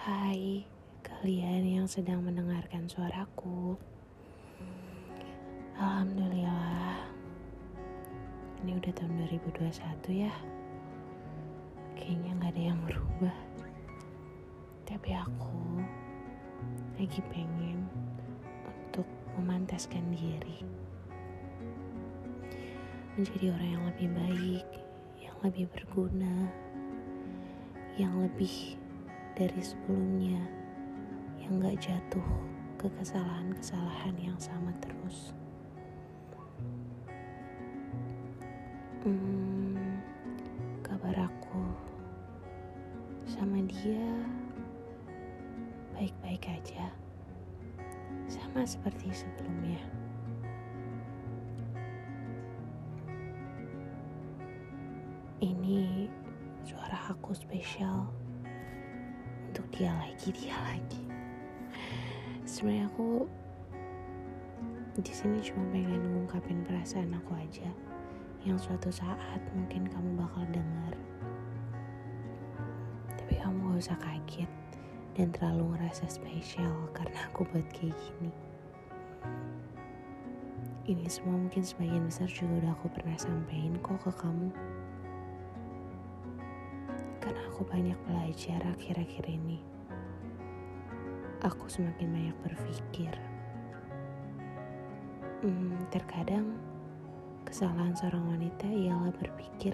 Hai, kalian yang sedang mendengarkan suaraku. Alhamdulillah. Ini udah tahun 2021 ya. Kayaknya nggak ada yang berubah. Tapi aku lagi pengen untuk memantaskan diri. Menjadi orang yang lebih baik, yang lebih berguna, yang lebih dari sebelumnya yang gak jatuh ke kesalahan-kesalahan yang sama terus. Hmm, kabar aku sama dia baik-baik aja, sama seperti sebelumnya. Ini suara aku spesial dia lagi dia lagi. Sebenarnya aku di sini cuma pengen ngungkapin perasaan aku aja. Yang suatu saat mungkin kamu bakal dengar. Tapi kamu gak usah kaget dan terlalu ngerasa spesial karena aku buat kayak gini. Ini semua mungkin sebagian besar juga udah aku pernah sampein kok ke kamu. Karena aku banyak belajar akhir-akhir ini. Aku semakin banyak berpikir. Hmm, terkadang kesalahan seorang wanita ialah berpikir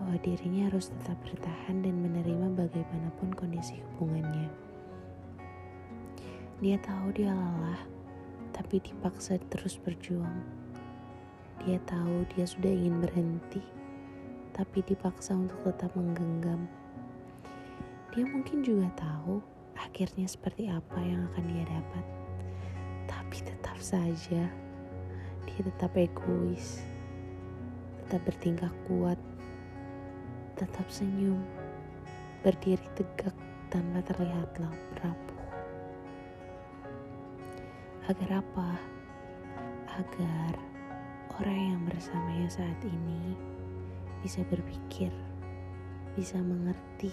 bahwa dirinya harus tetap bertahan dan menerima bagaimanapun kondisi hubungannya. Dia tahu dia lelah, tapi dipaksa terus berjuang. Dia tahu dia sudah ingin berhenti, tapi dipaksa untuk tetap menggenggam. Dia mungkin juga tahu akhirnya seperti apa yang akan dia dapat, tapi tetap saja dia tetap egois, tetap bertingkah kuat, tetap senyum, berdiri tegak tanpa terlihat rapuh. Agar apa? Agar orang yang bersamanya saat ini bisa berpikir, bisa mengerti,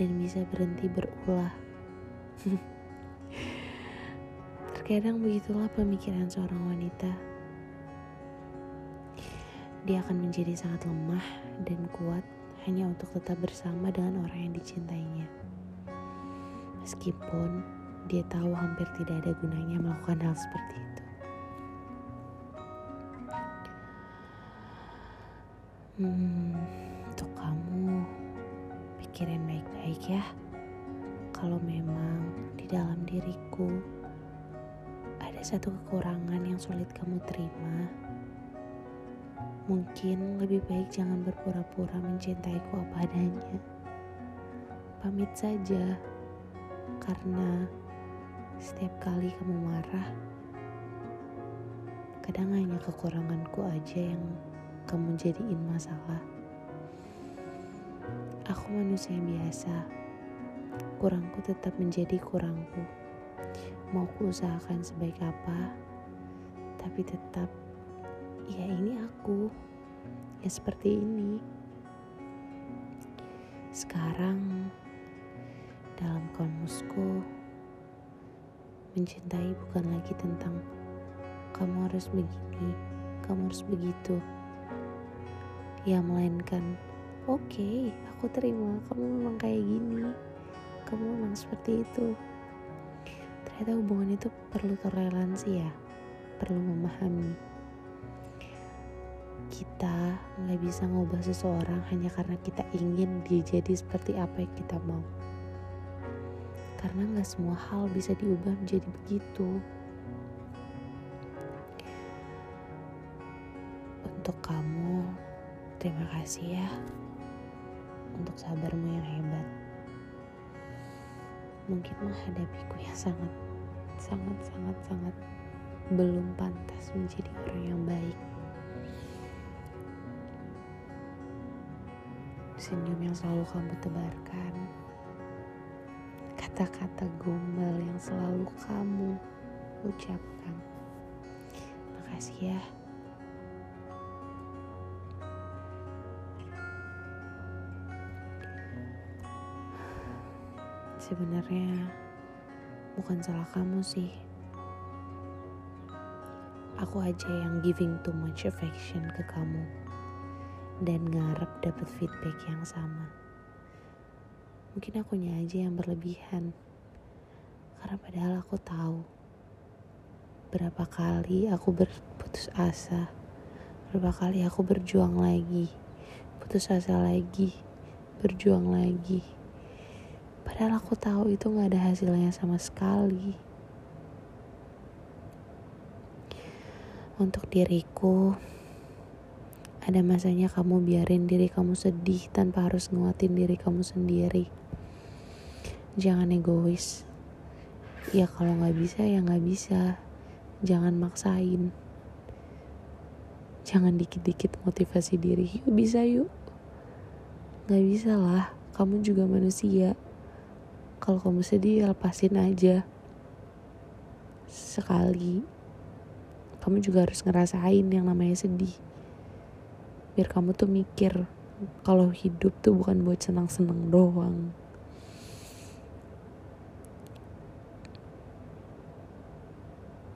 dan bisa berhenti berulah. Terkadang begitulah pemikiran seorang wanita. Dia akan menjadi sangat lemah dan kuat hanya untuk tetap bersama dengan orang yang dicintainya. Meskipun dia tahu hampir tidak ada gunanya melakukan hal seperti itu. Hmm, untuk kamu pikirin baik-baik ya. Kalau memang di dalam diriku ada satu kekurangan yang sulit kamu terima, mungkin lebih baik jangan berpura-pura mencintaiku apa adanya. Pamit saja, karena setiap kali kamu marah, kadang hanya kekuranganku aja yang kamu jadiin masalah. Aku manusia biasa. Kurangku tetap menjadi kurangku. Mau ku usahakan sebaik apa, tapi tetap ya ini aku. Ya seperti ini. Sekarang dalam kamusku mencintai bukan lagi tentang kamu harus begini, kamu harus begitu ya melainkan oke okay, aku terima. Kamu memang kayak gini. Kamu memang seperti itu. Ternyata hubungan itu perlu toleransi ya. Perlu memahami. Kita nggak bisa ngubah seseorang hanya karena kita ingin dia jadi seperti apa yang kita mau. Karena nggak semua hal bisa diubah menjadi begitu. Untuk kamu Terima kasih ya untuk sabarmu yang hebat. Mungkin menghadapiku yang sangat, sangat, sangat, sangat belum pantas menjadi orang yang baik. Senyum yang selalu kamu tebarkan, kata-kata gombal yang selalu kamu ucapkan. Makasih ya. Sebenarnya bukan salah kamu sih. Aku aja yang giving too much affection ke kamu dan ngarep dapat feedback yang sama. Mungkin akunya aja yang berlebihan. Karena padahal aku tahu berapa kali aku berputus asa. Berapa kali aku berjuang lagi, putus asa lagi, berjuang lagi. Padahal aku tahu itu gak ada hasilnya sama sekali. Untuk diriku, ada masanya kamu biarin diri kamu sedih tanpa harus nguatin diri kamu sendiri. Jangan egois. Ya kalau gak bisa ya gak bisa. Jangan maksain. Jangan dikit-dikit motivasi diri. Yuk bisa yuk. Gak bisa lah. Kamu juga manusia. Kalau kamu sedih, lepasin aja. Sekali. Kamu juga harus ngerasain yang namanya sedih. Biar kamu tuh mikir kalau hidup tuh bukan buat senang-senang doang.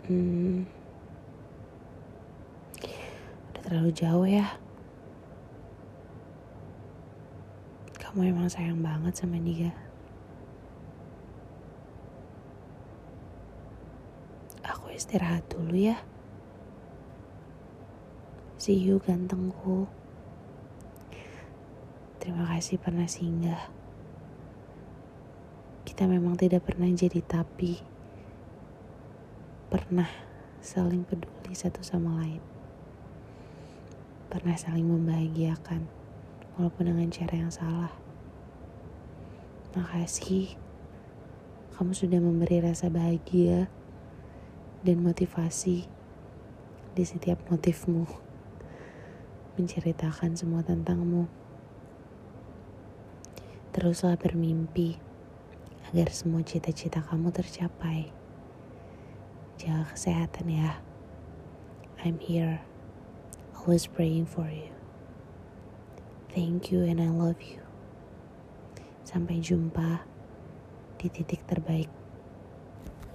Hmm. Udah terlalu jauh ya. Kamu emang sayang banget sama dia. Aku istirahat dulu ya. See you gantengku. Terima kasih pernah singgah. Kita memang tidak pernah jadi tapi pernah saling peduli satu sama lain. Pernah saling membahagiakan walaupun dengan cara yang salah. Makasih kamu sudah memberi rasa bahagia dan motivasi di setiap motifmu menceritakan semua tentangmu. Teruslah bermimpi agar semua cita-cita kamu tercapai. Jaga kesehatan ya. I'm here, always praying for you. Thank you and I love you. Sampai jumpa di titik terbaik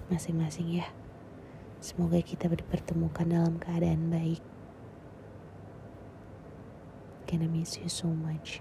masing-masing ya. Semoga kita dipertemukan dalam keadaan baik. Gonna miss you so much.